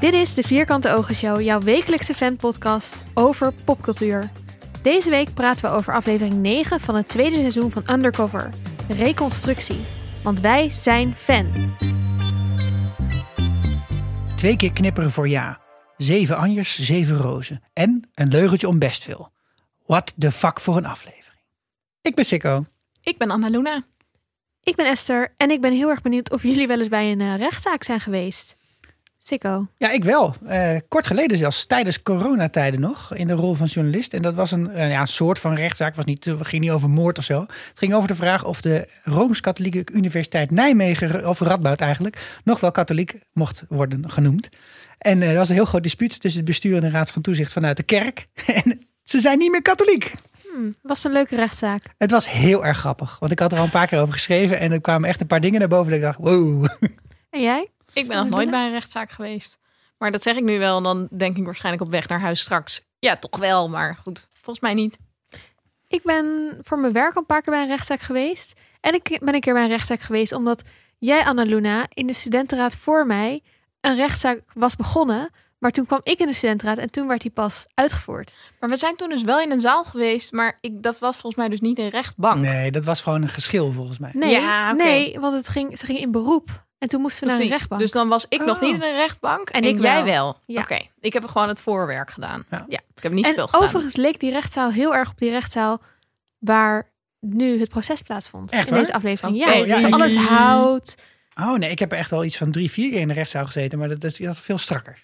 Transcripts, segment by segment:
Dit is de Vierkante Ogen Show, jouw wekelijkse fanpodcast over popcultuur. Deze week praten we over aflevering 9 van het tweede seizoen van Undercover, Reconstructie. Want wij zijn fan. Twee keer knipperen voor ja. Zeven anjers, zeven rozen. En een leugentje om best veel. What the fuck voor een aflevering. Ik ben Sikko. Ik ben Anna Luna. Ik ben Esther en ik ben heel erg benieuwd of jullie wel eens bij een uh, rechtszaak zijn geweest. Sikko. Ja, ik wel. Uh, kort geleden zelfs, tijdens coronatijden nog, in de rol van journalist. En dat was een, uh, ja, een soort van rechtszaak. Het niet, ging niet over moord of zo. Het ging over de vraag of de Rooms-Katholieke Universiteit Nijmegen, of Radboud eigenlijk, nog wel katholiek mocht worden genoemd. En er was een heel groot dispuut tussen het bestuur en de raad van toezicht vanuit de kerk. en ze zijn niet meer katholiek. Hmm, was een leuke rechtszaak. Het was heel erg grappig. Want ik had er al een paar keer over geschreven. En er kwamen echt een paar dingen naar boven. Dat ik dacht, wow. En jij? Ik ben nog nooit bij een rechtszaak geweest. Maar dat zeg ik nu wel. En dan denk ik waarschijnlijk op weg naar huis straks. Ja, toch wel. Maar goed, volgens mij niet. Ik ben voor mijn werk een paar keer bij een rechtszaak geweest. En ik ben een keer bij een rechtszaak geweest omdat jij, Anna Luna, in de studentenraad voor mij een rechtszaak was begonnen. Maar toen kwam ik in de studentenraad en toen werd die pas uitgevoerd. Maar we zijn toen dus wel in een zaal geweest, maar ik, dat was volgens mij dus niet een rechtbank. Nee, dat was gewoon een geschil volgens mij. Nee, Ja, nee want het ging, ze ging in beroep. En toen moesten we naar een rechtbank. Dus dan was ik nog Oh. niet in een rechtbank en, En ik jij wel. wel. Ja. Oké, ik heb gewoon het voorwerk gedaan. Ja. Ja. Ik heb niet en veel gedaan. overigens leek die rechtszaal heel erg op die rechtszaal waar nu het proces plaatsvond. Echt in waar? deze aflevering. Ja, Ja, zo ja, alles hout. Oh nee, ik heb er echt wel iets van drie, vier keer in de rechtszaal gezeten. Maar dat is, dat is veel strakker.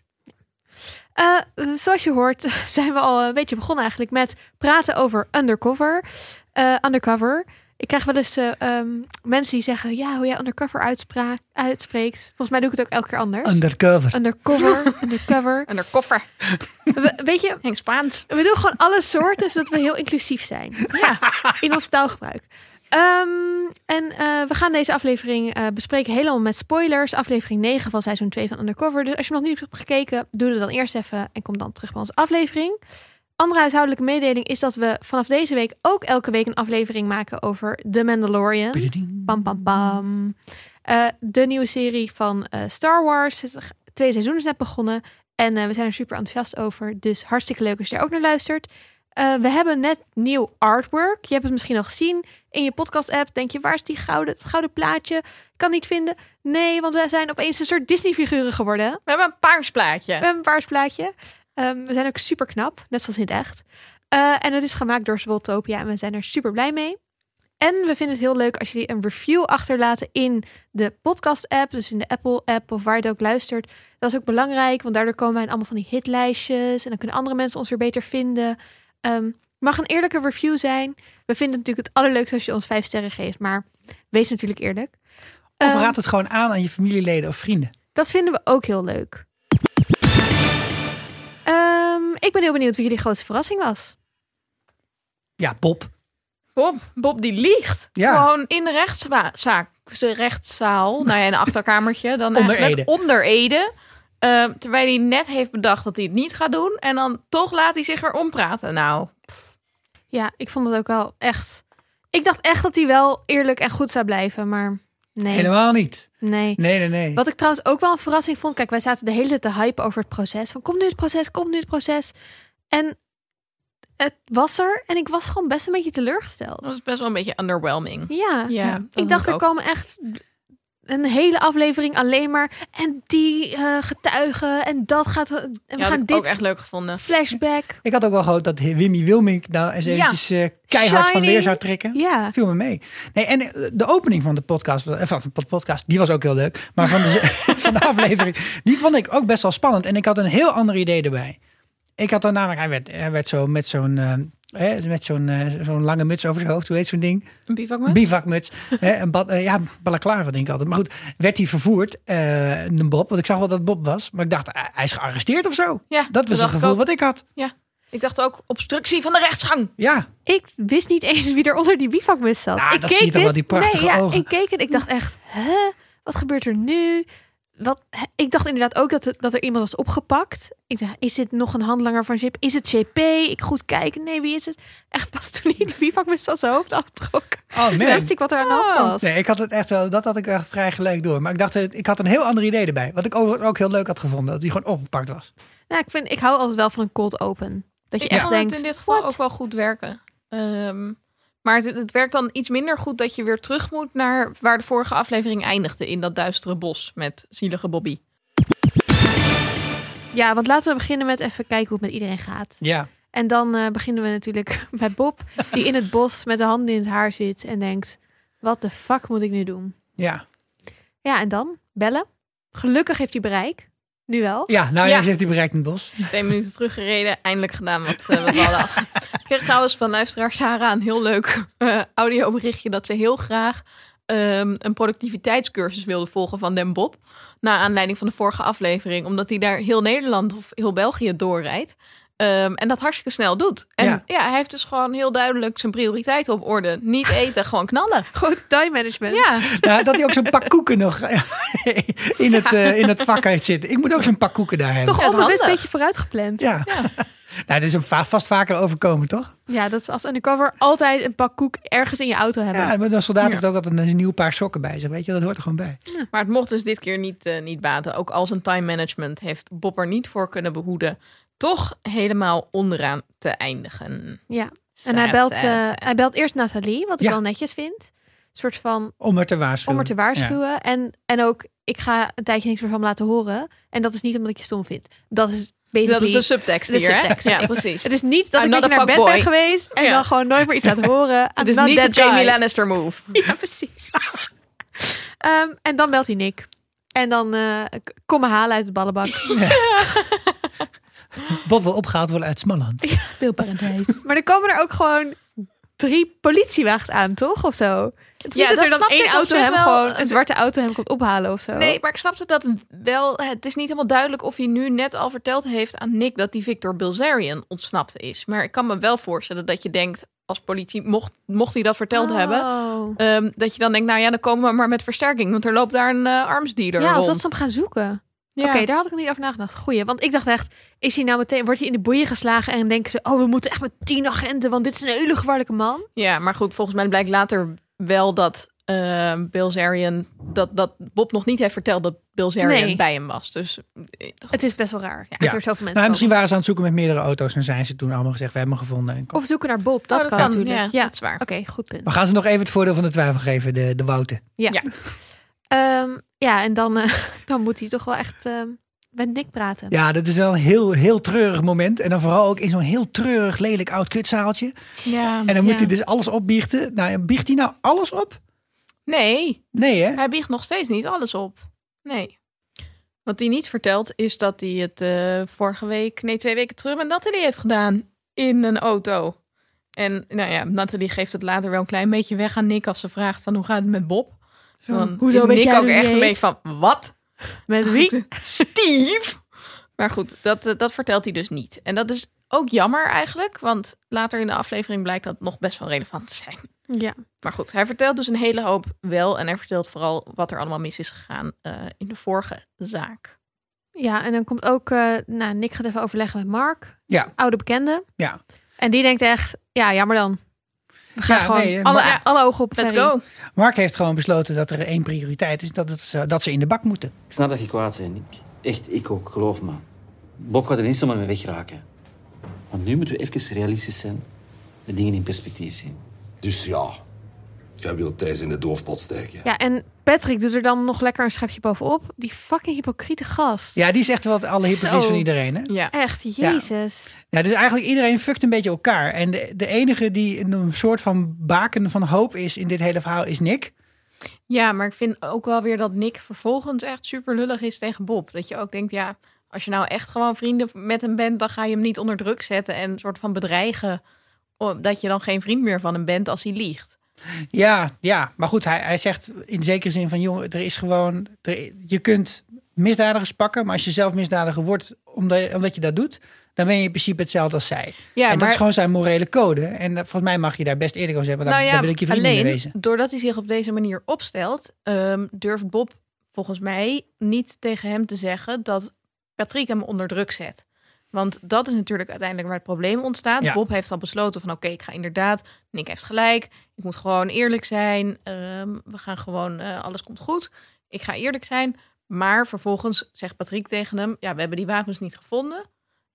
Eh, zoals je hoort zijn we al een beetje begonnen eigenlijk met praten over undercover. Eh, undercover. Ik krijg wel eens eh, ehm, mensen die zeggen, ja, hoe jij undercover uitspra- uitspreekt. Volgens mij doe ik het ook elke keer anders. Undercover. Undercover, undercover. We- weet je, Henk Spaans. we doen gewoon alle soorten, zodat we heel inclusief zijn. Ja, in ons taalgebruik. Ehm, en eh, we gaan deze aflevering eh, bespreken helemaal met spoilers. Aflevering 9 van seizoen 2 van Undercover. Dus als je nog niet hebt gekeken, doe het dan eerst even en kom dan terug bij onze aflevering. Andere huishoudelijke mededeling is dat we vanaf deze week ook elke week een aflevering maken over The Mandalorian. Pam pam. Eh, de nieuwe serie van eh, Star Wars. Het tweede seizoen is net begonnen. En eh, we zijn er super enthousiast over. Dus hartstikke leuk als je daar ook naar luistert. Eh, we hebben net nieuw artwork. Je hebt het misschien al gezien in je podcast-app. Denk je, waar is die gouden, het gouden plaatje? Kan niet vinden. Nee, want we zijn opeens een soort Disney-figuren geworden. We hebben een paarsplaatje. We hebben een paars plaatje. Ehm, we zijn ook super knap, net zoals in het echt. Eh, en het is gemaakt door Zwoltopia en we zijn er super blij mee. En we vinden het heel leuk als jullie een review achterlaten in de podcast-app, dus in de Apple-app of waar je het ook luistert. Dat is ook belangrijk, want daardoor komen wij in allemaal van die hitlijstjes en dan kunnen andere mensen ons weer beter vinden. Ehm, mag een eerlijke review zijn. We vinden het natuurlijk het allerleukste als je ons vijf sterren geeft, maar wees natuurlijk eerlijk. Of Ehm, raad het gewoon aan aan je familieleden of vrienden. dat vinden we ook heel leuk. Ik ben heel benieuwd wie jullie grootste verrassing was. Ja, Bob. Bob, Bob die liegt. Ja. Gewoon in de rechtszaak, de rechtszaal, nou ja, in een achterkamertje. Dan Onder eigenlijk Ede. onder Ede. Ehm, terwijl hij net heeft bedacht dat hij het niet gaat doen. En dan toch laat hij zich erom praten. Nou, Ja, ik vond het ook wel echt. Ik dacht echt dat hij wel eerlijk en goed zou blijven, maar nee. Helemaal niet. Nee. Nee, nee, nee. Wat ik trouwens ook wel een verrassing vond. Kijk, wij zaten de hele tijd te hypen over het proces. Van komt nu het proces, komt nu het proces. En het was er en ik was gewoon best een beetje teleurgesteld. dat is best wel een beetje underwhelming. Ja, Ja, ik dacht er komen echt een hele aflevering alleen maar en die eh, getuigen en dat gaat en we Ja, gaan dit ook echt leuk gevonden. flashback. Ik had ook wel gehoopt dat Wimmy Wilmink nou eens Ja. eventjes eh, keihard van leer zou trekken. Ja, Viel me mee. Nee, en eh, de opening van de podcast, van de podcast, die was ook heel leuk. Maar van de, van de aflevering, die vond ik ook best wel spannend. En ik had een heel ander idee erbij. Ik had dan namelijk, hij werd, hij werd zo met zo'n hè, met zo'n eh, zo'n lange muts over zijn hoofd. Hoe heet zo'n ding? Een bivakmuts? Bivakmuts. hè, een bad, eh, ja, balaclava denk ik altijd. Maar goed, werd hij vervoerd, eh een Bob. Want ik zag wel dat het Bob was. Maar ik dacht, hij is gearresteerd of zo. Ja, Dat was het ik gevoel wat ik had. Ik dacht ook obstructie van de rechtsgang. Ja, ik wist niet eens wie er onder die bivakmus zat. Nou, ik dat zie je toch wel, die prachtige nee, ja, ogen. Ik keek en ik dacht echt, hè? Wat gebeurt er nu? Wat, ik dacht inderdaad ook dat, er- dat er iemand was opgepakt. Ik dacht, is dit nog een handlanger van JP? Is het JP? Ik goed kijken. Nee, wie is het? Echt pas toen hij die bivakmus van zijn hoofd aftrok. Oh man. wist ik wat er aan de hand was. Nee, ik had het echt wel, dat had ik echt vrij gelijk door. Maar ik dacht, eh, ik had een heel ander idee erbij. Wat ik ook, ook heel leuk had gevonden, dat die gewoon opgepakt was. Nou, ik, vind, ik hou altijd wel van een cold open. Dat je Ik echt vond denkt, het in dit geval what? ook wel goed werken. Ehm, maar het, het werkt dan iets minder goed dat je weer terug moet naar waar de vorige aflevering eindigde. In dat duistere bos met zielige Bobby. Ja, want laten we beginnen met even kijken hoe het met iedereen gaat. Ja, En dan eh, beginnen we natuurlijk bij Bob, die in het bos met de handen in het haar zit en denkt, wat de fuck moet ik nu doen? ja. Ja, en dan bellen. Gelukkig heeft hij bereik. Nu wel. Ja, nou Ja. ja. heeft hij bereikt in het bos. Twee minuten teruggereden, eindelijk gedaan wat, wat we hadden. Kreeg trouwens van luisteraar Sarah een heel leuk eh, audioberichtje dat ze heel graag ehm, een productiviteitscursus wilde volgen van Den Bob. Naar aanleiding van de vorige aflevering, omdat hij daar heel Nederland of heel België doorrijdt. Ehm, en dat hartstikke snel doet. En ja. Ja. hij heeft dus gewoon heel duidelijk zijn prioriteiten op orde. Niet eten, gewoon knallen. Gewoon time management. Ja, Nou, dat hij ook zo'n pak koeken nog in het, eh, in het vak heeft zitten. Ik moet ook zo'n pak koeken daar hebben. Toch Ja, onbewust een beetje vooruitgepland. Ja. Ja. nou, dit is hem va- vast vaker overkomen, toch? Ja, dat is als undercover altijd een pak koek ergens in je auto hebben. Ja, maar de soldaat Ja. heeft ook altijd een nieuw paar sokken bij zich. Weet je, dat hoort er gewoon bij. Maar het mocht dus dit keer niet, eh, niet baten. Ook al zijn time management heeft Bob er niet voor kunnen behoeden. Toch helemaal onderaan te eindigen. Ja. Sad, En hij belt, sad, eh, sad. hij belt eerst Nathalie, wat ik Ja. wel netjes vind. Een soort van Om er te waarschuwen. om er te waarschuwen. En, en ook, ik ga een tijdje niks meer van hem laten horen. En dat is niet omdat ik je stom vind. Dat is basically... Dat is de subtekst de hier, hè? subtekst. Ja, precies. Het is niet dat I'm ik naar bed ben geweest en Ja. dan gewoon nooit meer iets laten horen. Het is niet de Jamie. Lannister move. Ja, precies. Ehm, en dan belt hij Nick. En dan eh, kom me halen uit het ballenbak. Bob wil opgehaald worden uit Smalland. Speelparadijs. Maar er komen er ook gewoon drie politiewagens aan, toch? Of zo? Het is Ja, niet dat, dat er dan één auto hem wel. gewoon, een zwarte auto hem komt ophalen of zo. Nee, maar ik snapte dat wel. Het is niet helemaal duidelijk of hij nu net al verteld heeft aan Nick dat die Victor Bilzerian ontsnapt is. Maar ik kan me wel voorstellen dat je denkt, als politie, mocht, mocht hij dat verteld Oh. hebben, ehm, dat je dan denkt, nou ja, dan komen we maar met versterking, want er loopt daar een eh armsdealer Ja, of rond. dat ze hem gaan zoeken. Ja. Oké, daar had ik niet over nagedacht. Goeie, want ik dacht echt, is hij nou meteen, wordt hij in de boeien geslagen en denken ze, oh, we moeten echt met tien agenten, want dit is een hele gevaarlijke man. Ja, maar goed, volgens mij blijkt later wel dat uh, Bilzerian, dat, dat Bob nog niet heeft verteld dat Bilzerian Nee. bij hem was. Dus eh, Het is best wel raar. Ja. Er zoveel mensen Nou, misschien waren ze aan het zoeken met meerdere auto's en zijn ze toen allemaal gezegd, we hebben hem gevonden. En kom. Of zoeken naar Bob, dat, Oh, kan, natuurlijk. Ja, Ja, dat is waar. oké, goed punt. Maar gaan ze nog even het voordeel van de twijfel geven, de, de Wouten. Ja. Ja. Ehm, ja, en dan, eh, dan moet hij toch wel echt ehm, met Nick praten. Ja, dat is wel een heel, heel treurig moment. En dan vooral ook in zo'n heel treurig, lelijk oud kutzaaltje. Ja. En dan moet Ja. hij dus alles opbiechten. Nou, biecht hij nou alles op? Nee, Nee, hè? hij biecht nog steeds niet alles op. Nee. Wat hij niet vertelt is dat hij het eh, vorige week, nee twee weken terug met Nathalie heeft gedaan in een auto. En nou ja, Nathalie geeft het later wel een klein beetje weg aan Nick als ze vraagt van hoe gaat het met Bob. Dan Hoezo is weet Nick jij ook echt een beetje van wat? Met wie? Steve. Maar goed, dat, eh, dat vertelt hij dus niet. En dat is ook jammer eigenlijk, want later in de aflevering blijkt dat nog best wel relevant te zijn. Ja. Maar goed, hij vertelt dus een hele hoop wel. En hij vertelt vooral wat er allemaal mis is gegaan eh, in de vorige zaak. ja, en dan komt ook, eh, nou, Nick gaat even overleggen met Mark, Ja. oude bekende. Ja. En die denkt echt, ja, jammer dan. We gaan Ja, gewoon nee, alle, alle ogen op Let's Ferry. go. Mark heeft gewoon besloten dat er één prioriteit is. Dat, het, ze- dat ze in de bak moeten. Ik snap dat je kwaad bent. Ik, echt, ik ook, geloof me. Bob gaat er niet zomaar mee wegraken. Want nu moeten we even realistisch zijn. De dingen in perspectief zien. Dus ja, jij wilt Thijs in de doofpot steken. Ja, en Patrick doet er dan nog lekker een schepje bovenop. Die fucking hypocriete gast. Ja, die is echt wel het alle hypocriet Zo. van iedereen. Hè? Ja. Echt, jezus. Ja, dus eigenlijk iedereen fuckt een beetje elkaar. En de, de enige die een soort van baken van hoop is in dit hele verhaal is Nick. ja, maar ik vind ook wel weer dat Nick vervolgens echt super lullig is tegen Bob. Dat je ook denkt, ja, als je nou echt gewoon vrienden met hem bent, dan ga je hem niet onder druk zetten en een soort van bedreigen dat je dan geen vriend meer van hem bent als hij liegt. Ja, ja. maar goed, hij, hij zegt in zekere zin van... jongen, er is gewoon... Er, je kunt misdadigers pakken, maar als je zelf misdadiger wordt... omdat, omdat je dat doet, dan ben je in principe hetzelfde als zij. Ja, en dat maar is gewoon zijn morele code. En volgens mij mag je daar best eerlijk over zeggen. Want dan, dan wil ik je vriend niet Nou alleen wezen. doordat hij zich op deze manier opstelt, ehm, durft Bob volgens mij niet tegen hem te zeggen dat Patrick hem onder druk zet. Want dat is natuurlijk uiteindelijk waar het probleem ontstaat. Ja. Bob heeft al besloten van oké, ik ga inderdaad. Nick heeft gelijk. Ik moet gewoon eerlijk zijn. Ehm, we gaan gewoon, eh, alles komt goed. Ik ga eerlijk zijn. Maar vervolgens zegt Patrick tegen hem: Ja, we hebben die wapens niet gevonden.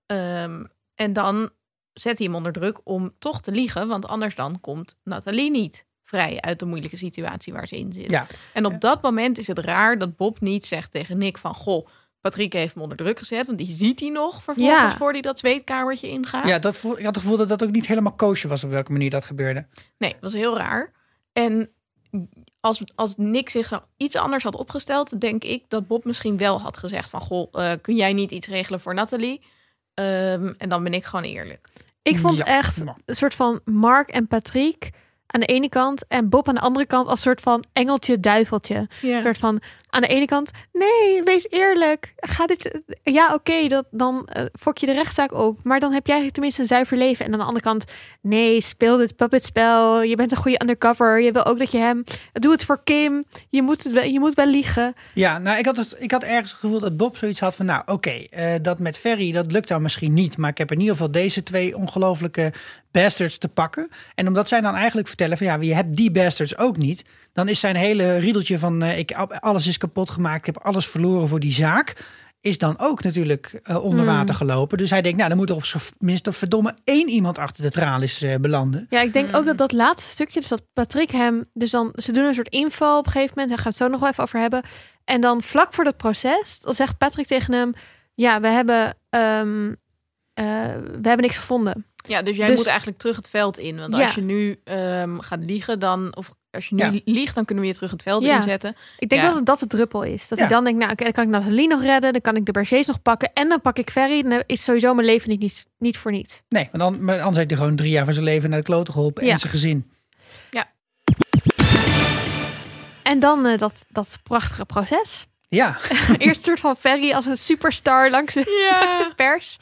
Ehm, en dan zet hij hem onder druk om toch te liegen. Want anders dan komt Nathalie niet vrij uit de moeilijke situatie waar ze in zit. Ja. En op dat moment is het raar dat Bob niet zegt tegen Nick van... Goh, Patrick heeft hem onder druk gezet. Want die ziet hij nog vervolgens Ja. voor hij dat zweetkamertje ingaat. Ja, dat voel, ik had het gevoel dat dat ook niet helemaal koosje was op welke manier dat gebeurde. Nee, dat was heel raar. En als, als Nick zich iets anders had opgesteld... denk ik dat Bob misschien wel had gezegd van... Goh, eh, kun jij niet iets regelen voor Nathalie? Ehm, en dan ben ik gewoon eerlijk. Ik vond Ja, echt een soort van Mark en Patrick aan de ene kant en Bob aan de andere kant als soort van engeltje duiveltje. Een soort van aan de ene kant, nee, wees eerlijk. Ga dit, ja, oké, dat dan eh, fok je de rechtszaak op, maar dan heb jij tenminste een zuiver leven. En aan de andere kant, nee, speel dit puppetspel. Je bent een goede undercover. Je wil ook dat je hem, doe het voor Kim. Je moet het, wel- je moet wel liegen. Ja, nou, ik had, het, ik had ergens het gevoel dat Bob zoiets had van... nou, oké, eh, dat met Ferry, dat lukt dan misschien niet... maar ik heb in ieder geval deze twee ongelofelijke bastards te pakken. En omdat zij dan eigenlijk vertellen van... ja, je hebt die bastards ook niet... dan is zijn hele riedeltje van... eh, ik, alles is kapot gemaakt, ik heb alles verloren voor die zaak... is dan ook natuurlijk eh, onder water gelopen. Dus hij denkt, nou, dan moet er op zijn minst of verdomme één iemand achter de tralies eh, belanden. Ja, ik denk ook dat dat laatste stukje, dus dat Patrick hem, dus dan, ze doen een soort info op een gegeven moment, daar gaan we het zo nog wel even over hebben. En dan vlak voor dat proces, dan zegt Patrick tegen hem, ja, we hebben, ehm, eh, we hebben niks gevonden. Ja, dus jij Dus- moet eigenlijk terug het veld in. Want Ja. als je nu ehm, gaat liegen, dan... Of als je nu Ja. liegt, dan kunnen we je terug het veld Ja. inzetten. Ik denk Ja. dat dat de druppel is. Dat Ja. hij dan denkt, nou oké, dan kan ik Nathalie nog redden, dan kan ik de Bergers nog pakken en dan pak ik Ferry. Dan is sowieso mijn leven niet, niet, niet voor niets. Nee, want dan, maar anders heeft hij gewoon drie jaar van zijn leven naar de kloten geholpen... Ja. en zijn gezin. En dan eh, dat, dat prachtige proces. Ja, Eerst een soort van Ferry als een superstar langs de, langs de pers.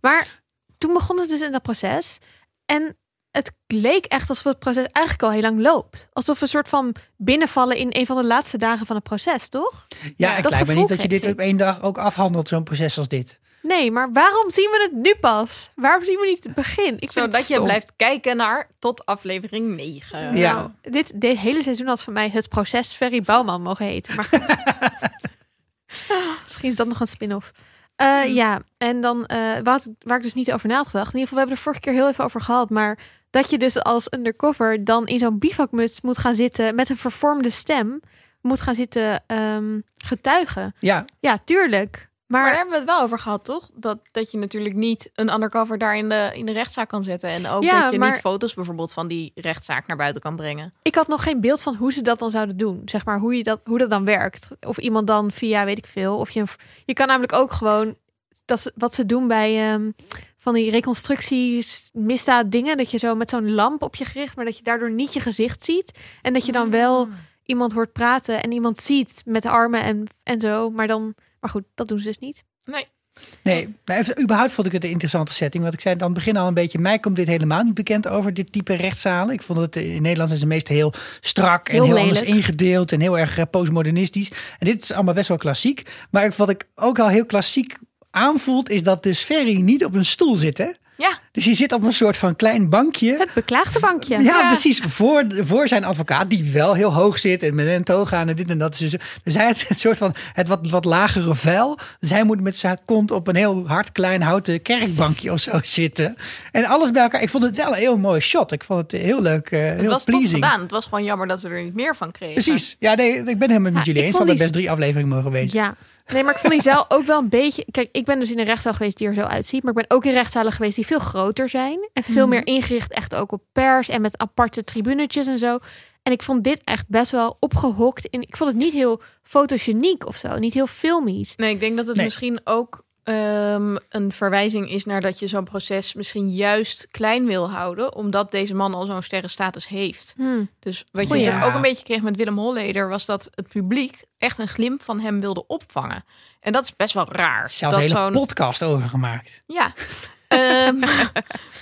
Maar toen begon het dus in dat proces. En het leek echt alsof het proces eigenlijk al heel lang loopt. Alsof we een soort van binnenvallen in een van de laatste dagen van het proces, toch? ja, Ja, het dat lijkt me niet dat je dit ik. op één dag ook afhandelt, zo'n proces als dit. Nee, maar waarom zien we het nu pas? Waarom zien we niet het begin? Ik vind het Zodat je stom. blijft kijken naar tot aflevering 9. Ja. Nou, dit, dit hele seizoen had voor mij het proces Ferry Bouwman mogen heten. Maar. Misschien is dat nog een spin-off. Eh, Ja, en dan eh, wat, waar ik dus niet over na had gedacht. In ieder geval, we hebben er vorige keer heel even over gehad. Maar dat je dus als undercover dan in zo'n bivakmuts moet gaan zitten met een vervormde stem. Moet gaan zitten ehm, getuigen. Ja, Ja, tuurlijk. Maar Maar, daar hebben we het wel over gehad, toch? Dat, dat je natuurlijk niet een undercover daar in de, in de rechtszaak kan zetten. En ook Ja, dat je maar- niet foto's bijvoorbeeld van die rechtszaak naar buiten kan brengen. ik had nog geen beeld van hoe ze dat dan zouden doen. Zeg maar hoe, je dat, hoe dat dan werkt. Of iemand dan via, weet ik veel. Of je, je kan namelijk ook gewoon dat wat ze doen bij ehm, van die reconstructies, misdaad dingen. Dat je zo met zo'n lamp op je gericht, maar dat je daardoor niet je gezicht ziet. En dat je dan wel iemand hoort praten en iemand ziet met de armen en, en zo. Maar dan, maar goed, dat doen ze dus niet. Nee. nee. Nou, even, überhaupt vond ik het een interessante setting. Want ik zei aan het begin al een beetje, mij komt dit helemaal niet bekend over, dit type rechtszalen. Ik vond het eh, in Nederland zijn ze meestal heel strak en Heel heel, anders ingedeeld en heel erg eh, postmodernistisch. En dit is allemaal best wel klassiek. Maar wat ik ook al heel klassiek aanvoelt, is dat dus Ferry niet op een stoel zit, hè? Ja, Dus hij zit op een soort van klein bankje. Het beklaagde bankje. Ja, Ja. precies. Voor, voor zijn advocaat, die wel heel hoog zit en met een toga en dit en dat. Dus, dus hij heeft het soort van het wat, wat lagere vuil. Dus hij moet met zijn kont op een heel hard klein houten kerkbankje of zo zitten. En alles bij elkaar. Ik vond het wel een heel mooi shot. Ik vond het heel leuk, eh, het heel was pleasing. gedaan. Het was gewoon jammer dat we er niet meer van kregen. Precies. Ja, nee, ik ben helemaal met Ja, jullie eens. vond Hadden die- best drie afleveringen mogen wezen. Ja. Nee, maar ik vond die zaal ook wel een beetje... Kijk, ik ben dus in een rechtszaal geweest die er zo uitziet. Maar ik ben ook in rechtszalen geweest die veel groter zijn. En veel meer ingericht echt ook op pers. En met aparte tribunetjes en zo. En ik vond dit echt best wel opgehokt. In, ik vond het niet heel fotogeniek of zo. Niet heel filmisch. Nee, ik denk dat het Nee. misschien ook ehm, een verwijzing is naar dat je zo'n proces misschien juist klein wil houden, omdat deze man al zo'n sterrenstatus heeft. Hmm. Dus wat je natuurlijk Ja. ook een beetje kreeg met Willem Holleder, was dat het publiek echt een glimp van hem wilde opvangen. En dat is best wel raar. Zelfs dat een hele zo'n- podcast over gemaakt. Ja. Ehm,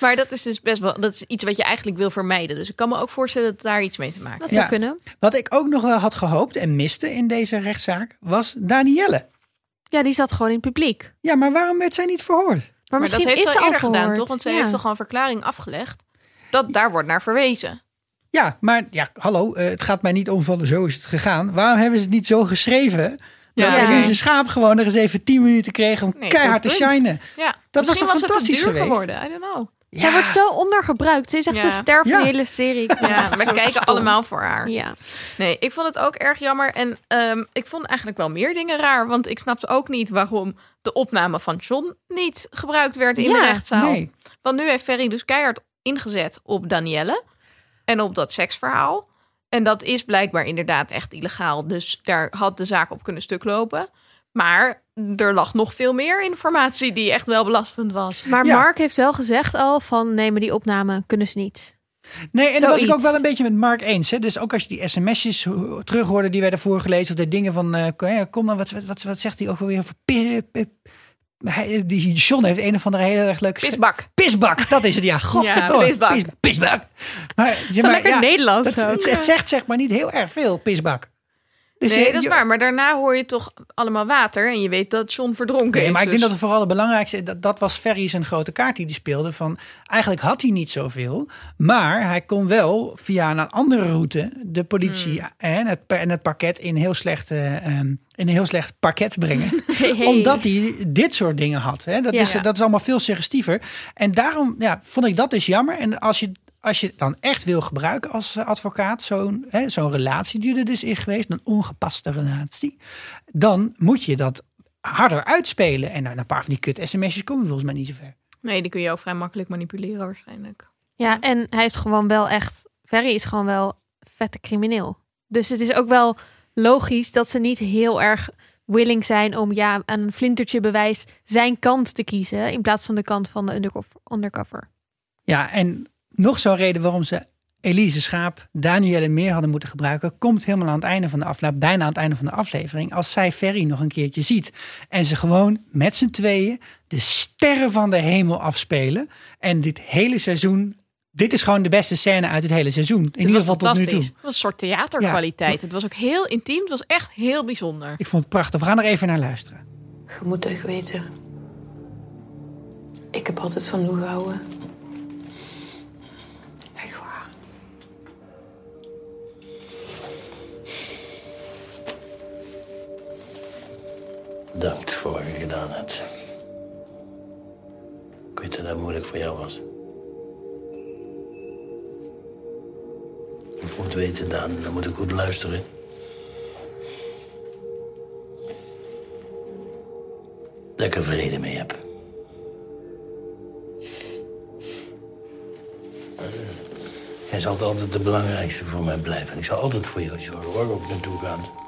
maar dat is dus best wel dat is iets wat je eigenlijk wil vermijden. Dus ik kan me ook voorstellen dat daar iets mee te maken Dat heeft. zou Ja. kunnen. Wat ik ook nog wel had gehoopt en miste in deze rechtszaak, was Danielle. Ja, die zat gewoon in het publiek. Ja, maar waarom werd zij niet verhoord? Maar, Maar misschien dat heeft is ze al eerder gedaan, toch? Want ze Ja. heeft toch al een verklaring afgelegd. Dat daar wordt naar verwezen. Ja, maar ja, hallo, eh, het gaat mij niet om van zo is het gegaan. Waarom hebben ze het niet zo geschreven? Ja. dat Ja. Elise Schaap gewoon er eens even 10 minuten kreeg om Nee, keihard te shinen. Ja, Dat was misschien toch was fantastisch te duur geweest? geworden. I don't know. Zij wordt zo ondergebruikt. Ze is echt Ja. de ster van Ja. de hele serie. Ja, we kijken stom. allemaal voor haar. Ja. Nee, ik vond het ook erg jammer. En ehm, ik vond eigenlijk wel meer dingen raar. Want ik snapte ook niet waarom de opname van John niet gebruikt werd in de Ja, rechtszaal. Nee. Want nu heeft Ferry dus keihard ingezet op Danielle. En op dat seksverhaal. En dat is blijkbaar inderdaad echt illegaal. Dus daar had de zaak op kunnen stuk lopen. Maar er lag nog veel meer informatie die echt wel belastend was. Maar Ja. Mark heeft wel gezegd al van nee, maar die opname kunnen ze niet. Nee, en dat was ik ook wel een beetje met Mark eens. Hè? Dus ook als je die sms'jes ho- terughoorde die werden voorgelezen... of de dingen van, eh, kom dan, wat, wat, wat, wat zegt hij ook alweer? Die John heeft een of andere heel erg leuke... Pisbak. Pisbak, dat is het, ja. Godverdomme. Ja, pisbak. Pis- pisbak. Maar, lekker ja, Nederlands het, het zegt zeg maar niet heel erg veel, pisbak. Dus nee, je- dat is waar. Maar daarna hoor je toch allemaal water. En je weet dat John verdronken Nee, is. maar ik denk dus- dat het vooral het belangrijkste... Dat, dat was Ferry zijn grote kaart die hij speelde. Van, eigenlijk had hij niet zoveel. Maar hij kon wel via een andere route... de politie Hmm. en, het, en het parket in, heel slecht, eh, ehm, in een heel slecht parket brengen. Hey. Omdat hij dit soort dingen had. Hè? Dat, Ja. is, dat is allemaal veel suggestiever. En daarom ja, vond ik dat dus jammer. En als je, als je het dan echt wil gebruiken als eh, advocaat... zo'n hè, zo'n relatie die er dus is geweest... een ongepaste relatie... dan moet je dat harder uitspelen. En nou, een paar van die kut sms'jes komen volgens mij niet zo ver. Nee, die kun je ook vrij makkelijk manipuleren waarschijnlijk. Ja, en hij heeft gewoon wel echt. Ferry is gewoon wel vette crimineel. Dus het is ook wel logisch dat ze niet heel erg willing zijn om ja, aan een flintertje bewijs zijn kant te kiezen. In plaats van de kant van de undercover. undercover. Ja, en nog zo'n reden waarom ze Elise Schaap, Danielle meer hadden moeten gebruiken, komt helemaal aan het einde van de aflevering, bijna aan het einde van de aflevering, als zij Ferry nog een keertje ziet. En ze gewoon met z'n tweeën de sterren van de hemel afspelen. En dit hele seizoen, dit is gewoon de beste scène uit het hele seizoen. In ieder geval tot nu toe. Het was een soort theaterkwaliteit. Het was ook heel intiem. Het was echt heel bijzonder. Ik vond het prachtig. We gaan er even naar luisteren. Je moet echt weten. Ik heb altijd van Lou gehouden. Dank voor wat je gedaan hebt. Ik weet dat dat moeilijk voor jou was. Je moet weten, dan moet ik goed luisteren. Dat ik er vrede mee heb. Jij zal altijd de belangrijkste voor mij blijven. En ik zal altijd voor jou zorgen, waar ook naartoe gaat.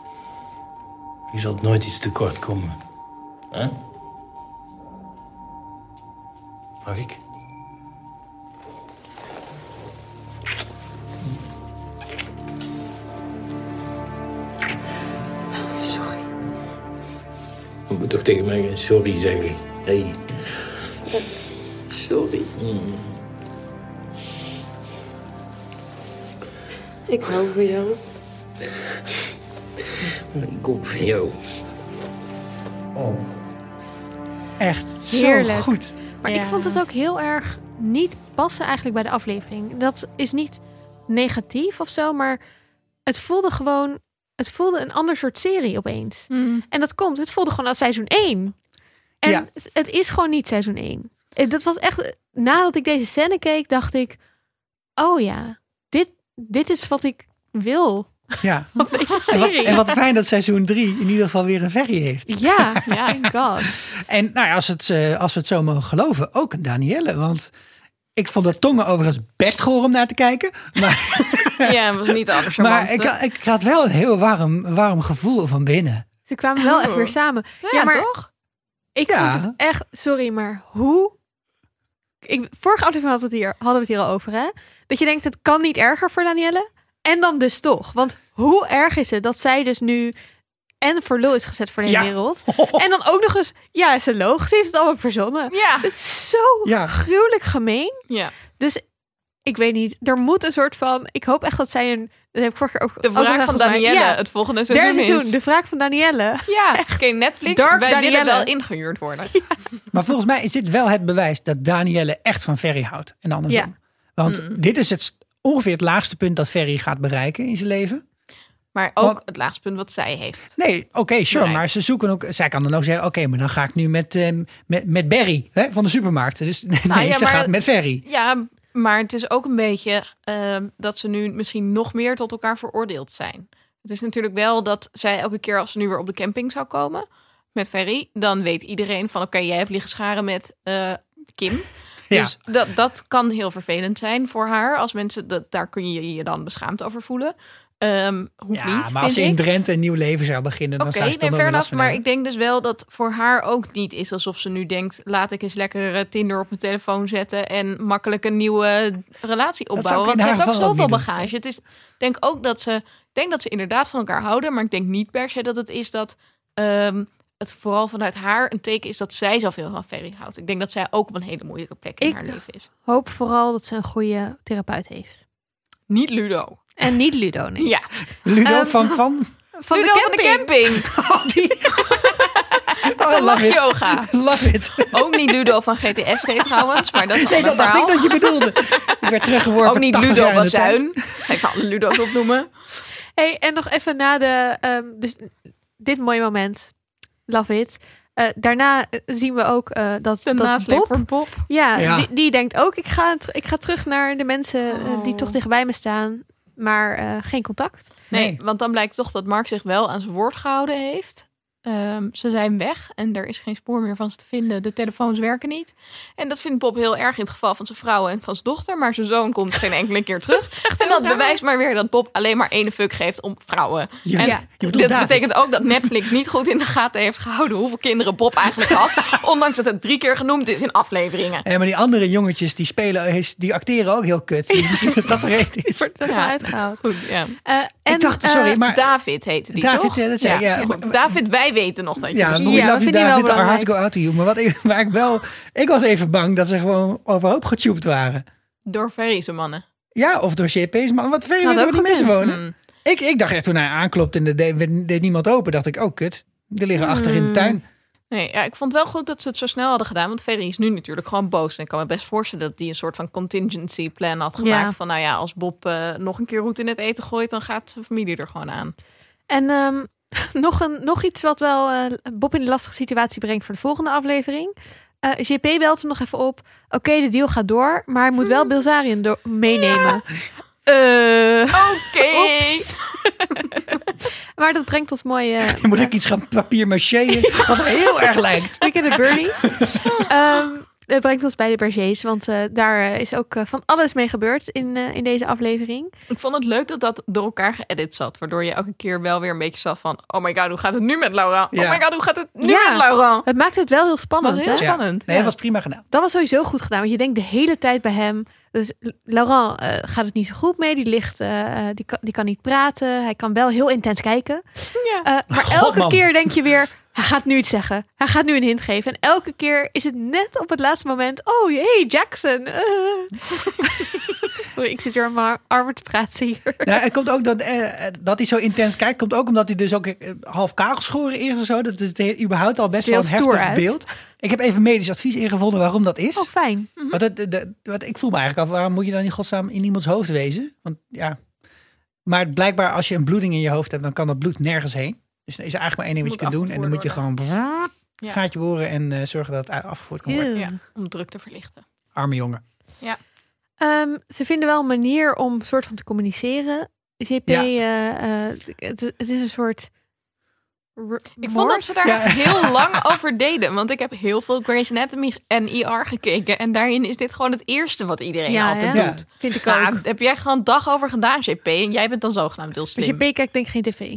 Je zult nooit iets tekort komen. Hè? Mag ik? Sorry. Je moet toch tegen mij geen sorry zeggen. Hey. Sorry. Ik hou van jou. Ik ook van jou. Echt Heerlijk. zo goed. Maar Ja. ik vond het ook heel erg niet passen eigenlijk bij de aflevering. Dat is niet negatief of zo, maar het voelde gewoon. Het voelde een ander soort serie opeens. En dat komt, het voelde gewoon als seizoen 1. En Ja. het is gewoon niet seizoen 1. Eh, Dat was echt, nadat ik deze scène keek, dacht ik, oh ja, dit, dit is wat ik wil Ja. van deze En wat, serie. en wat fijn dat seizoen 3 in ieder geval weer een Ferry heeft. Ja, thank God. En nou ja, als, het, eh, als we het zo mogen geloven, ook een Danielle. Want ik vond de tongen overigens best goor om naar te kijken. Maar, Ja, het was niet de maar ik, ik had wel een heel warm, warm gevoel van binnen. Ze kwamen wel echt weer samen. ja, maar toch? Ik Ja. vond het echt, sorry, maar hoe? Ik, vorige aflevering hadden we, het hier, hadden we het hier al over, hè? Dat je denkt, het kan niet erger voor Danielle. En dan dus toch. Want hoe erg is het dat zij dus nu en voor lul is gezet voor de Ja. wereld. En dan ook nog eens, ja, ze loog. Ze heeft het allemaal verzonnen. Ja. Het is zo Ja. gruwelijk gemeen. Ja. Dus ik weet niet, er moet een soort van... Ik hoop echt dat zij een Dat heb ik vorige keer ook De wraak gezegd, van. Danielle, Ja, het volgende seizoen derde seizoen, is... de wraak van Danielle. Ja, oké, Netflix, Dark wij willen wel ingehuurd worden. Maar volgens mij is dit wel het bewijs dat Danielle echt van Ferry houdt. En andersom. Want Mm. dit is het, ongeveer het laagste punt dat Ferry gaat bereiken in zijn leven. Maar ook Want- het laatste punt wat zij heeft. Nee, oké, sure. Maar ze zoeken ook. Zij kan dan ook zeggen: oké, maar dan ga ik nu met, ehm, met, met Barry hè, van de supermarkt. Dus nee, Nou ja, ze maar- gaat met Ferry. Ja, maar het is ook een beetje ehm, dat ze nu misschien nog meer tot elkaar veroordeeld zijn. Het is natuurlijk wel dat zij elke keer als ze nu weer op de camping zou komen met Ferry, dan weet iedereen van oké, jij hebt liggen scharen met eh, Kim. Ja. Dus dat, dat kan heel vervelend zijn voor haar. Als mensen dat, daar kun je je dan beschaamd over voelen. Ehm hoeft Ja, niet. maar als ze in ik. Drenthe een nieuw leven zou beginnen, dan Oké, zou ze nee, Maar ik denk dus wel dat voor haar ook niet is alsof ze nu denkt... laat ik eens lekker eh, Tinder op mijn telefoon zetten... en makkelijk een nieuwe relatie opbouwen. Want ze heeft ook zoveel bagage. Het is, ik denk ook dat ze... denk dat ze inderdaad van elkaar houden... maar ik denk niet per se dat het is dat... ehm, het vooral vanuit haar een teken is dat zij zoveel van Ferry houdt. Ik denk dat zij ook op een hele moeilijke plek in Ik- haar leven is. Hoop vooral dat ze een goede therapeut heeft. Niet Ludo. En niet Ludo, nee. Ja, Ludo Ehm, van, van Van Ludo de van de camping. camping. oh, die. oh, De love it. lachyoga. Love it. Ook niet Ludo van GTS trouwens, maar dat is een Nee, dat dacht ik verhaal. dat je bedoelde. Ik werd teruggeworpen. Ook niet 80 Ludo tijd. Bazuin. Ga ik alle Ludo's opnoemen. Hey, en nog even na de... ehm, dus dit mooie moment. Love it. Eh, daarna eh, zien we ook eh, dat, De dat Bob... voor Bob. Ja, Ja. Die, die denkt ook, ik ga, ik ga terug naar de mensen die Oh. toch dichtbij me staan. Maar eh, geen contact. Nee, Nee. want dan blijkt toch dat Mark zich wel aan zijn woord gehouden heeft. Ehm, ze zijn weg en er is geen spoor meer van ze te vinden. De telefoons werken niet. En dat vindt Bob heel erg in het geval van zijn vrouw en van zijn dochter. Maar zijn zoon komt geen enkele keer terug. En dat bewijst maar weer dat Bob alleen maar ene fuck geeft om vrouwen. Ja, En je bedoelt Dit David. betekent ook dat Netflix niet goed in de gaten heeft gehouden hoeveel kinderen Bob eigenlijk had. Ondanks dat het drie keer genoemd is in afleveringen. En maar die andere jongetjes die spelen, die acteren ook heel kut. Dus misschien dat dat de reden is. Wordt er Ja. uitgehaald. Goed, ja. Eh, en, Ik dacht, eh, sorry, maar David heette die David, toch? ja, dat zei ik, ja. goed. Maar- David, wij weten nog dat je Ja, we Ja, love you vinden die wel David, go out to you. Maar wat ik, waar ik wel, ik was even bang dat ze gewoon overhoop getubed waren. Door Ferry's mannen. Ja, of door JP's, maar wat Had weet ook die mensen wonen. Hmm. Ik, ik dacht echt toen hij aanklopt en er deed, deed niemand open, dacht ik, oh kut, die liggen achter in de tuin. Nee, ja, ik vond wel goed dat ze het zo snel hadden gedaan. Want Ferry is nu natuurlijk gewoon boos. En ik kan me best voorstellen dat hij een soort van contingency plan had gemaakt. Ja. Van nou ja, als Bob eh, nog een keer roet in het eten gooit, dan gaat zijn familie er gewoon aan. En ehm, nog, een, nog iets wat wel eh, Bob in een lastige situatie brengt voor de volgende aflevering. Eh JP belt hem nog even op. Oké, de deal gaat door, maar hij moet wel Bilzarian do- meenemen. Eh, Oké. maar dat brengt ons mooi... eh Dan moet ik iets gaan papier macheën, wat heel erg lijkt. Weekend at Bernie. Ehm dat brengt ons bij de Bergers, want eh, daar eh, is ook eh, van alles mee gebeurd in, eh, in deze aflevering. Ik vond het leuk dat dat door elkaar geëdit zat. Waardoor je elke keer wel weer een beetje zat van... Oh my god, hoe gaat het nu met Laura? Ja. Oh my god, hoe gaat het nu Ja. met Laura? Het maakt het wel heel Dat spannend. was heel hè? Ja. spannend. Nee, ja. dat was prima gedaan. Dat was sowieso goed gedaan, want je denkt de hele tijd bij hem. Dus Laurent eh, gaat het niet zo goed mee. Die ligt, eh, eh, die, kan, die kan niet praten. Hij kan wel heel intens kijken. Ja. Eh, maar God, elke man. keer denk je weer, hij gaat nu iets zeggen. Hij gaat nu een hint geven. En elke keer is het net op het laatste moment. Oh, hey, Jackson. eh. Sorry, ik zit weer aan mijn armen te praten hier. Ja, het komt ook dat, eh, eh, dat hij zo intens kijkt, komt ook omdat hij dus ook half kagelschoren is of zo. Dat is het überhaupt al best wel een heftig uit. beeld. Ik heb even medisch advies ingevonden waarom dat is. Oh, fijn. Want het, de, de- wat, ik voel me eigenlijk af, waarom moet je dan in godsnaam in iemands hoofd wezen? Want ja, maar blijkbaar als je een bloeding in je hoofd hebt, dan kan dat bloed nergens heen. Dus er is eigenlijk maar één ding wat je kunt doen. En dan moet je gewoon Ja. gaatje boren en eh, zorgen dat het afgevoerd kan worden. Ja, om druk te verlichten. Arme jongen. Ehm, ze vinden wel een manier om een soort van te communiceren. JP, Ja. eh, eh, het, het is een soort... Ik vond dat ze daar Ja. heel lang over deden. Want ik heb heel veel Grey's Anatomy en ER gekeken. En daarin is dit gewoon het eerste wat iedereen Ja, altijd hè? Ja. doet. Vind ik ook. daar heb jij gewoon een dag over gedaan, JP. En jij bent dan zogenaamd heel Maar slim. JP kijkt denk ik geen tv.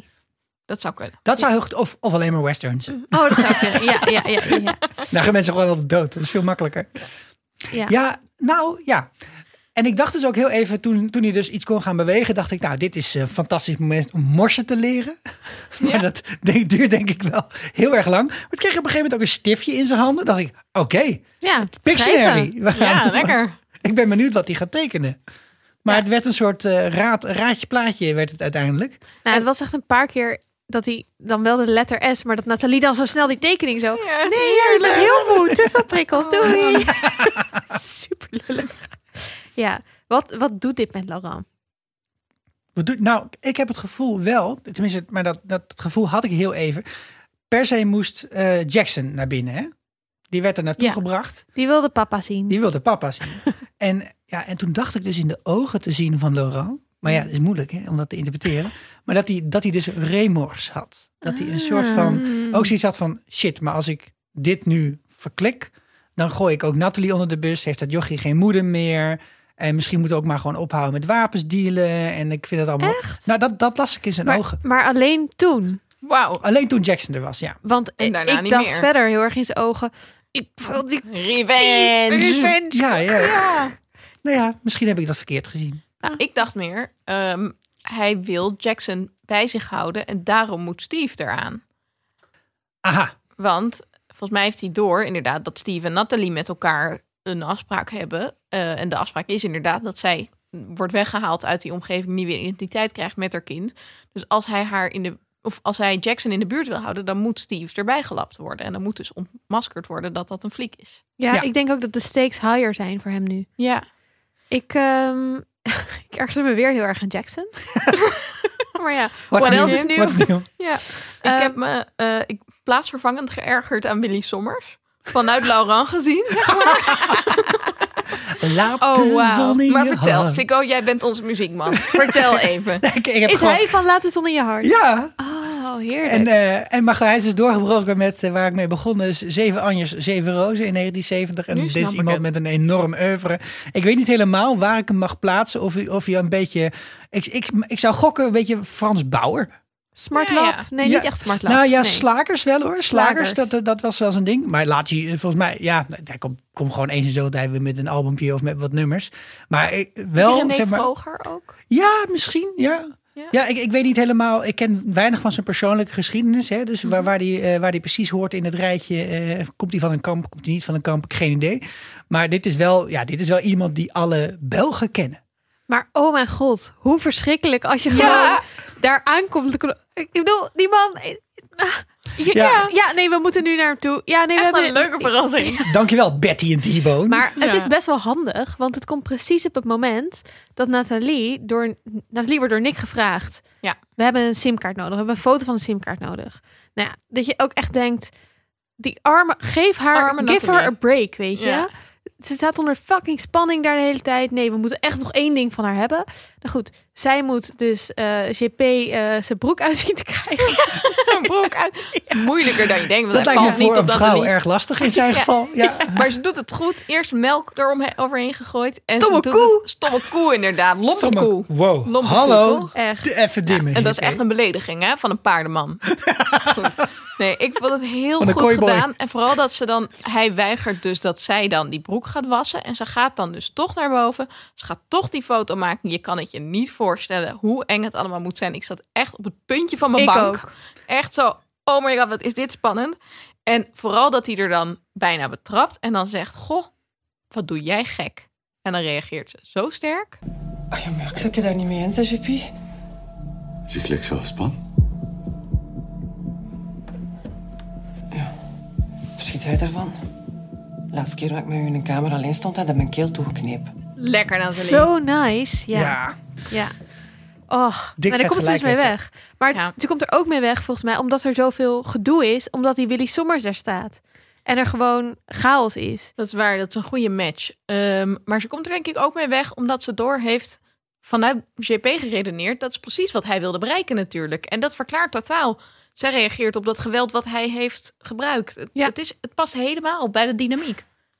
Dat zou kunnen. Dat zou heel goed, of, of alleen maar westerns. Oh, dat zou kunnen. Ja, ja, ja, ja. Daar gaan mensen gewoon altijd dood. Dat is veel makkelijker. ja. Ja, nou ja. En ik dacht dus ook heel even, toen, toen hij dus iets kon gaan bewegen, dacht ik, nou, dit is een fantastisch moment om morsen te leren. Maar Ja. dat denk, duurt denk ik wel heel erg lang. Maar toen kreeg op een gegeven moment ook een stiftje in zijn handen. dacht ik, oké, ja Pictionary. schrijven. We gaan- Ja, lekker. Ik ben benieuwd wat hij gaat tekenen. Maar Ja. het werd een soort eh, raad, raadje plaatje werd het uiteindelijk. Nou, het was echt een paar keer dat hij dan wel de letter S, maar dat Nathalie dan zo snel die tekening zo. Ja, Nee, heel moe. Te veel prikkels. Doei. Super lullig. Ja, wat, wat doet dit met Laurent? Wat doe- nou, ik heb het gevoel wel, tenminste, maar dat, dat gevoel had ik heel even. Per se moest eh, Jackson naar binnen, hè? Die werd er naartoe Ja. gebracht. Die wilde papa zien. Die wilde papa zien. en, ja, en toen dacht ik dus in de ogen te zien van Laurent. Maar ja, het is moeilijk hè, om dat te interpreteren. Maar dat hij, dat hij dus remors had. Dat hij een soort van, ook zoiets had van, shit, maar als ik dit nu verklik, dan gooi ik ook Nathalie onder de bus. Heeft dat jochie geen moeder meer. En misschien moet ook maar gewoon ophouden met wapens dealen. En ik vind het allemaal... Echt? Nou, dat, dat las ik in zijn maar, ogen. maar alleen toen. Wauw. Alleen toen Jackson er was, ja. Want En ik daarna niet dacht meer. verder heel erg in zijn ogen. Ik wil die Revenge. revenge. Ja, ja. Ja. Nou ja, misschien heb ik dat verkeerd gezien. Nou, ik dacht meer, ehm, hij wil Jackson bij zich houden en daarom moet Steve eraan. Aha, Want volgens mij heeft hij door inderdaad dat Steve en Nathalie met elkaar een afspraak hebben. Eh, en de afspraak is inderdaad dat zij wordt weggehaald uit die omgeving, nieuwe identiteit krijgt met haar kind. Dus als hij haar in de of als hij Jackson in de buurt wil houden, dan moet Steve erbij gelapt worden. En dan moet dus ontmaskerd worden dat dat een fliek is. Ja, Ja. ik denk ook dat de stakes higher zijn voor hem nu. Ja. Ik, ehm ik ergerde me weer heel erg aan Jackson. maar ja, wat else is nieuw? Wat is nieuw? Ja, ik Ehm, heb me eh, ik plaatsvervangend geërgerd aan Willy Sommers. Vanuit Laurent gezien. zeg maar. Laat Oh, de wauw. zon in Maar je vertel, hart. Sikko, jij bent onze muziekman. Vertel even. ik, ik heb is gewoon... hij van Laat het zon in je hart? Ja, Oh, heerlijk. en, eh, en maar hij is dus doorgebroken met eh, waar ik mee begonnen is Zeven Anjers, Zeven Rozen in 1970. En dit is iemand het. met een enorm oeuvre. Ik weet niet helemaal waar ik hem mag plaatsen. Of, of je een beetje... Ik, ik, ik zou gokken een beetje Frans Bauer. Smart Ja, Lab? ja. Nee, Ja. niet echt Smart Lab. Nou ja, nee. slakers wel hoor. Slakers, Slagers. dat, dat was wel eens een ding. Maar laat hij eh, volgens mij, ja, hij komt kom gewoon eens in zoveel tijd weer met een albumpje of met wat nummers. Maar ik, wel, zeg maar, Vroger ook. ja, misschien, ja. Ja. Ja, ik, ik weet niet helemaal. Ik ken weinig van zijn persoonlijke geschiedenis. Hè, dus Mhm. waar, waar, die, eh, waar die precies hoort in het rijtje. eh, komt hij van een kamp, komt hij niet van een kamp? Geen idee. Maar dit is wel, ja, dit is wel iemand die alle Belgen kennen. Maar oh mijn god, hoe verschrikkelijk als je Ja. gewoon daar aankomt. Ik bedoel, die man... Ja, Ja. nee, we moeten nu naar hem toe. Ja, nee, we Echt hebben een leuke verrassing. Dankjewel, Betty en T-Bone. Maar het Ja. is best wel handig, want het komt precies op het moment dat Nathalie door Nathalie wordt door Nick gevraagd. Ja. We hebben een simkaart nodig. We hebben een foto van een simkaart nodig. Nou ja, dat je ook echt denkt, die arme, geef haar, Arme give her a break, weet je. Ja. Ze staat onder fucking spanning daar de hele tijd. Nee, we moeten echt nog één ding van haar hebben. Nou goed, zij moet dus eh GP eh, zijn broek uit zien te krijgen. Een broek uit. Moeilijker dan je denkt. Want dat hij lijkt me valt voor niet een vrouw erg lastig in zijn Ja. geval. Ja. Maar ze doet het goed. Eerst melk eromheen overheen gegooid. En Stomme ze doet koe. Het, stomme koe inderdaad. Lompe Stomme- koe. Wow, Lompe hallo. Echt. Even dimmen. En dat is echt een belediging hè, van een paardenman. Goed. Nee, ik vond het heel goed gedaan. En vooral dat ze dan... Hij weigert dus dat zij dan die broek gaat wassen. En ze gaat dan dus toch naar boven. Ze gaat toch die foto maken. Je kan het je niet voorstellen hoe eng het allemaal moet zijn. Ik zat echt op het puntje van mijn Ik bank. ook. Echt zo, oh my god, wat is dit spannend. En vooral dat hij er dan bijna betrapt. En dan zegt, goh, wat doe jij gek. En dan reageert ze zo sterk. Oh ja, maar ik zet je daar niet mee eens, hè, JP? Is je gelijk zo span? Verschiet jij daarvan? Laatste keer dat ik met u in een kamer alleen stond, had hij mijn keel toegeknepen. Lekker Nathalie. Zo nice. Ja. Ja. ja. Oh, Dik maar daar komt ze dus mee weg. Maar Ja. ze komt er ook mee weg, volgens mij, omdat er zoveel gedoe is, omdat die Willy Sommers er staat. En er gewoon chaos is. Dat is waar, dat is een goede match. Ehm, maar ze komt er denk ik ook mee weg omdat ze door heeft vanuit GP geredeneerd. Dat is precies wat hij wilde bereiken natuurlijk. En dat verklaart totaal. Zij reageert op dat geweld wat hij heeft gebruikt. Het, Ja. het, is, het past helemaal bij de dynamiek.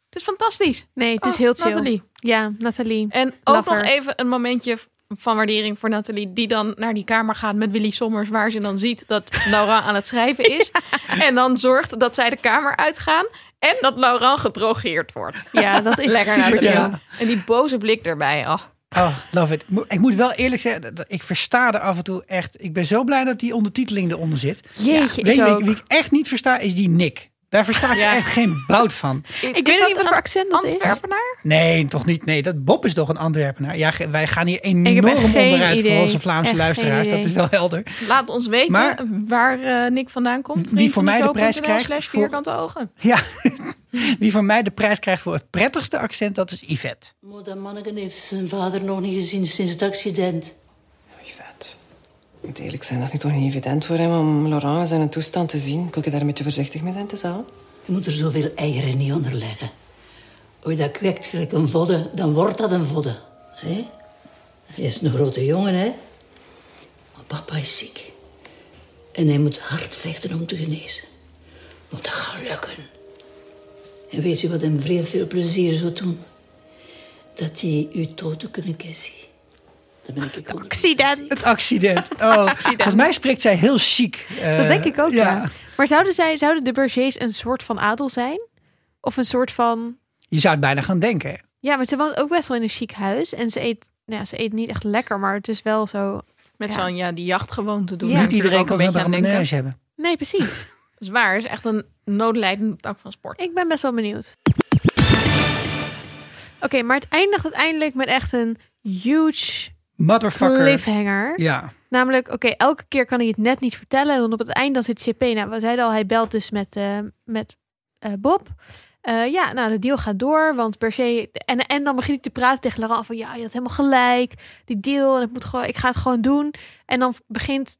Het is fantastisch. Nee, het is Oh, heel chill. Nathalie. Ja, Nathalie. En ook Lover. nog even een momentje van waardering voor Nathalie, die dan naar die kamer gaat met Willy Sommers, waar ze dan ziet dat Laurent aan het schrijven is. En dan zorgt dat zij de kamer uitgaan en dat Laurent gedrogeerd wordt. Ja, dat is Lekker super. Ja. En die boze blik erbij. Oh, Oh, love it. Ik moet wel eerlijk zeggen, ik versta er af en toe echt. Ik ben zo blij dat die ondertiteling eronder zit. Jeetje, Weet ik ook. wie ik echt niet versta, is die Nick. Daar versta ik Ja. echt geen bout van. Ik weet niet wat voor accent dat is. Antwerpenaar? Nee, toch niet. Nee, dat Bob is toch een Antwerpenaar. Ja, wij gaan hier enorm onderuit idee. voor onze Vlaamse Echt luisteraars. Dat is wel helder. Laat ons weten Maar- waar eh, Nick vandaan komt. Wie voor mij de prijs krijgt slash voor- vierkante ogen. Ja, wie voor mij de prijs krijgt voor het prettigste accent, dat is Yvette. Maar dat manneken heeft zijn vader nog niet gezien sinds het accident. Moet eerlijk zijn, dat is nu toch niet evident voor hem om Laurent zijn toestand te zien. Kun je daar een beetje voorzichtig mee zijn, te zaal? Je moet er zoveel eieren niet onder leggen. Als je dat kweekt gelijk een vodde, dan wordt dat een vodde. hè? Hij is een grote jongen, hè? Maar papa is ziek. En hij moet hard vechten om te genezen. Maar dat gaat lukken. En weet je wat hem vrij veel plezier zou doen? Dat hij u dood kunnen kiezen. Dat ben ik ook Accident. Het accident. Oh, volgens mij spreekt zij heel chic. Eh, Dat denk ik ook, ja. Maar zouden, zij, zouden de Bergers een soort van adel zijn? Of een soort van... Je zou het bijna gaan denken. Ja, maar ze woont ook best wel in een chic huis. En ze eet, nou ja, ze eet niet echt lekker, maar het is wel zo... Met Ja. zo'n, ja, die jachtgewoonte doen. Ja. Niet iedereen kan een zo'n beetje hebben. Nee, precies. Dat is. Het is echt een noodlijdende tak van sport. ik ben best wel benieuwd. Oké, maar het eindigt uiteindelijk met echt een huge Motherfucker. cliffhanger. Ja. Namelijk, oké, elke keer kan hij het net niet vertellen. En op het eind dan zit JP. Nou, we zeiden al, hij belt dus met, eh, met eh, Bob. Eh, ja, nou, de deal gaat door. Want per se. En, en dan begint hij te praten tegen Laurent van ja, je had helemaal gelijk. Die deal. En ik, moet gewoon, ik ga het gewoon doen. En dan begint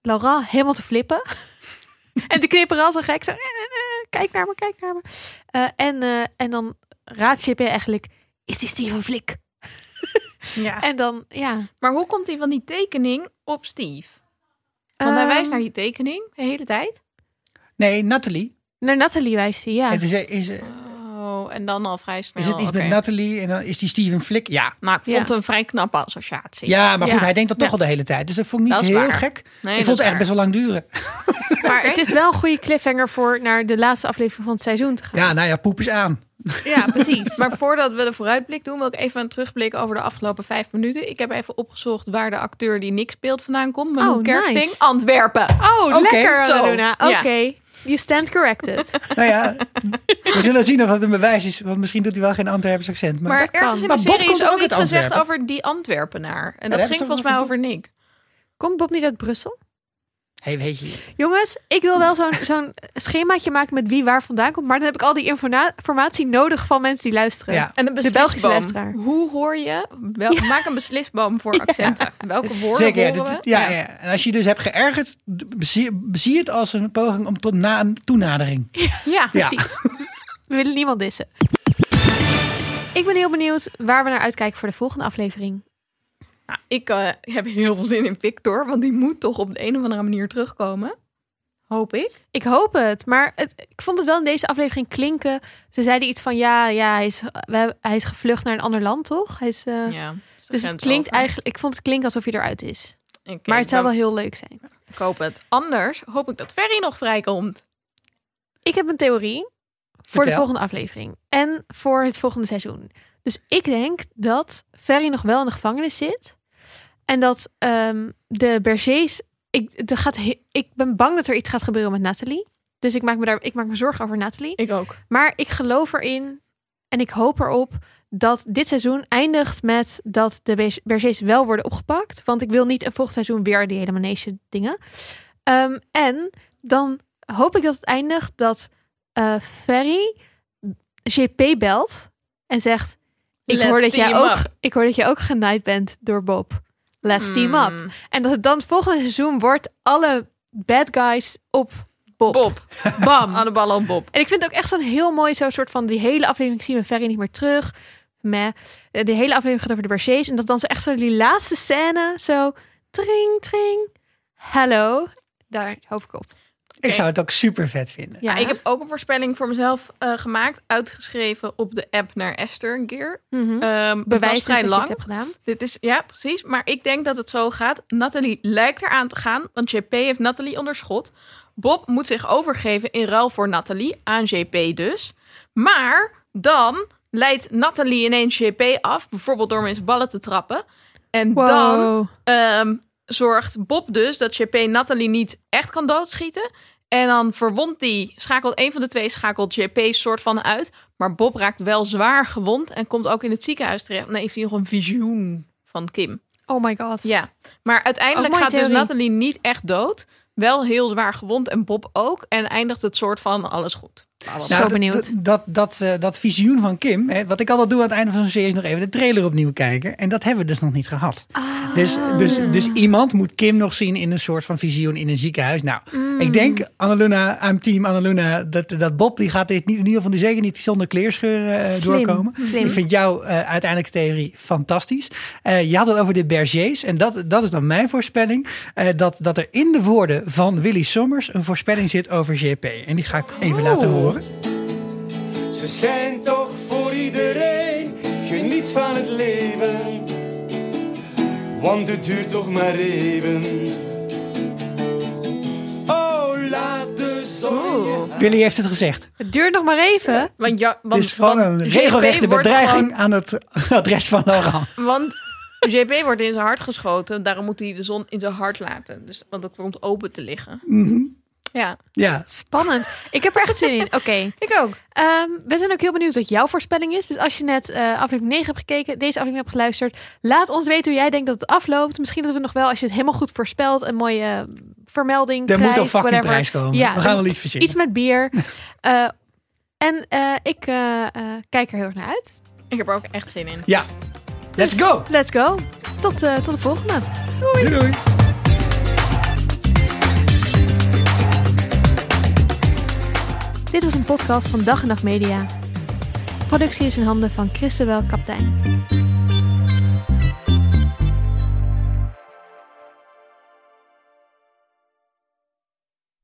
Laurent helemaal te flippen. en te knipperen als een gek. Zo, "Eh, eh, eh, kijk naar me, kijk naar me. En, en dan raadt JP eigenlijk: is die Steven Flik? Ja. En dan, ja. Maar hoe komt hij van die tekening op Steve? Want hij Ehm, wijst naar die tekening de hele tijd. Nee, Nathalie. Naar Nathalie wijst hij, ja. Het is, is, is Oh, en dan al vrij snel. het iets met Nathalie en dan is die Steven Flick? Ja. Nou, ik vond Ja. het een vrij knappe associatie. Ja, maar goed, Ja. hij denkt dat toch Ja. al de hele tijd. Dus dat vond ik niet is heel waar. gek. Nee, ik vond is het echt best wel lang duren. Maar het is wel een goede cliffhanger voor naar de laatste aflevering van het seizoen te gaan. Ja, nou ja, poep is aan. Ja, precies. Maar voordat we de vooruitblik doen, wil ik even een terugblik over de afgelopen vijf minuten. Ik heb even opgezocht waar de acteur die Nick speelt vandaan komt. Oh, kersting. nice. Antwerpen. Oh, lekker, zo. Luna. Oké, Ja. you stand corrected. Nou ja, we zullen zien of dat een bewijs is. Want misschien doet hij wel geen Antwerps accent. Maar, Maar dat kan. ergens in Maar de Bob serie is ook iets gezegd over die Antwerpenaar. En dat ging volgens mij over over Nick. Komt Bob niet uit Brussel? Hey, weet je, Jongens, ik wil wel zo'n zo'n schemaatje maken met wie waar vandaan komt. Maar dan heb ik al die informa- informatie nodig van mensen die luisteren. Ja. En een De Belgische luisteraar. Hoe hoor je? Wel, Maak een beslisboom voor accenten. Welke woorden zeker. Ja, horen dit- we? ja, ja. En als je dus hebt geërgerd, zie, zie het als een poging om tot na een toenadering. Ja. Ja. Precies. We willen niemand dissen. Ik ben heel benieuwd waar we naar uitkijken voor de volgende aflevering. Nou, ik eh, heb heel veel zin in Victor, want die moet toch op de een of andere manier terugkomen. Hoop ik. Ik hoop het, maar het, ik vond het wel in deze aflevering klinken. Ze zeiden iets van ja, ja hij, is, we hebben- hij is gevlucht naar een ander land, toch? Hij is, eh, Ja, is dus het klinkt over. eigenlijk, ik vond het klinken alsof hij eruit is. Ik- Maar het zou wel heel leuk zijn. Ik hoop het. Anders hoop ik dat Ferry nog vrijkomt. Ik heb een theorie voor de volgende aflevering en voor het volgende seizoen. Dus ik denk dat Ferry nog wel in de gevangenis zit. En dat ehm, de Bergers. Ik, er gaat, ik ben bang dat er iets gaat gebeuren met Nathalie. Dus ik maak me daar ik maak me zorgen over Nathalie. Ik ook. Maar ik geloof erin en ik hoop erop dat dit seizoen eindigt met dat de Be- Bergers wel worden opgepakt. Want ik wil niet een volgend seizoen weer die hele manege dingen. Ehm, en dan hoop ik dat het eindigt dat eh Ferry JP belt en zegt: ik Let's hoor, dat jij ook, up." ik hoor dat jij ook genaaid bent door Bob. Let's team up. Hmm. En dat het dan volgende seizoen wordt alle bad guys op Bob. Bob. Bam. Aan de ballen op Bob. En ik vind het ook echt zo'n heel mooi zo soort van die hele aflevering zien we Ferry niet meer terug. Meh. Eh, De hele aflevering gaat over de Bergers. En dat dan zo echt zo die laatste scène zo tring tring. Hallo. Daar hoop ik op. Ik zou het ook super vet vinden. Ja, Ja, ik heb ook een voorspelling voor mezelf eh, gemaakt. Uitgeschreven op de app naar Esther een keer. Het bewijs vrij lang. gedaan. Dit is, ja, precies. Maar ik denk dat het zo gaat. Nathalie lijkt eraan te gaan, want JP heeft Nathalie onder schot. Bob moet zich overgeven in ruil voor Nathalie, aan JP dus. Maar dan leidt Nathalie ineens JP af, bijvoorbeeld door hem in zijn ballen te trappen. En Wow. dan ehm, zorgt Bob dus dat JP Nathalie niet echt kan doodschieten. En dan verwondt die, schakelt een van de twee, schakelt JP soort van uit. Maar Bob raakt wel zwaar gewond en komt ook in het ziekenhuis terecht. En dan heeft hij nog een visioen van Kim. Oh my god. Ja, maar uiteindelijk mooie gaat dus. Natalie niet echt dood. Wel heel zwaar gewond en Bob ook. En eindigt het soort van alles goed. Zo Nou, d- benieuwd. Dat, dat, eh, dat visioen van Kim, hè, wat ik altijd doe aan het einde van zo'n serie, is nog even de trailer opnieuw kijken. En dat hebben we dus nog niet gehad. Dus, dus, dus iemand moet Kim nog zien in een soort van visioen in een ziekenhuis. Nou, ik denk, Annaluna, I'm team Annaluna, dat, dat Bob die gaat dit niet, in ieder geval die zeker niet zonder kleerscheuren eh, Slim, doorkomen. slim. Ik vind jouw eh, uiteindelijke theorie fantastisch. Je had het over de Bergers en dat, dat is dan mijn voorspelling. dat, dat er in de woorden van Willy Sommers een voorspelling zit over GP. En die ga ik even laten horen. Ze schijnt toch voor iedereen. Geniet van het leven. Want het duurt toch maar even. Oh, laat de zon heeft het gezegd. Het duurt nog maar even. Want, ja, want, Het is gewoon want een JP regelrechte wordt bedreiging gewoon- aan het adres van Laurent. want JP wordt in zijn hart geschoten. Daarom moet hij de zon in zijn hart laten. Dus, want dat komt open te liggen. Mhm. Ja, Ja, Spannend. Ik heb er echt zin in. Oké. ik ook. Ehm, we zijn ook heel benieuwd wat jouw voorspelling is. Dus als je net eh, aflevering 9 hebt gekeken, deze aflevering hebt geluisterd, laat ons weten hoe jij denkt dat het afloopt. Misschien dat we nog wel, als je het helemaal goed voorspelt, een mooie eh, vermelding, er prijs, moet een fucking whatever. prijs komen. Ja, we gaan wel iets verzinnen. Iets met bier. Eh, en ik kijk er heel erg naar uit. Ik heb er ook echt zin in. Ja, let's go. Let's go. Tot, tot de volgende. Doei doei. Dit was een podcast van Dag en Nacht Media. Productie is in handen van Christabel Kaptein.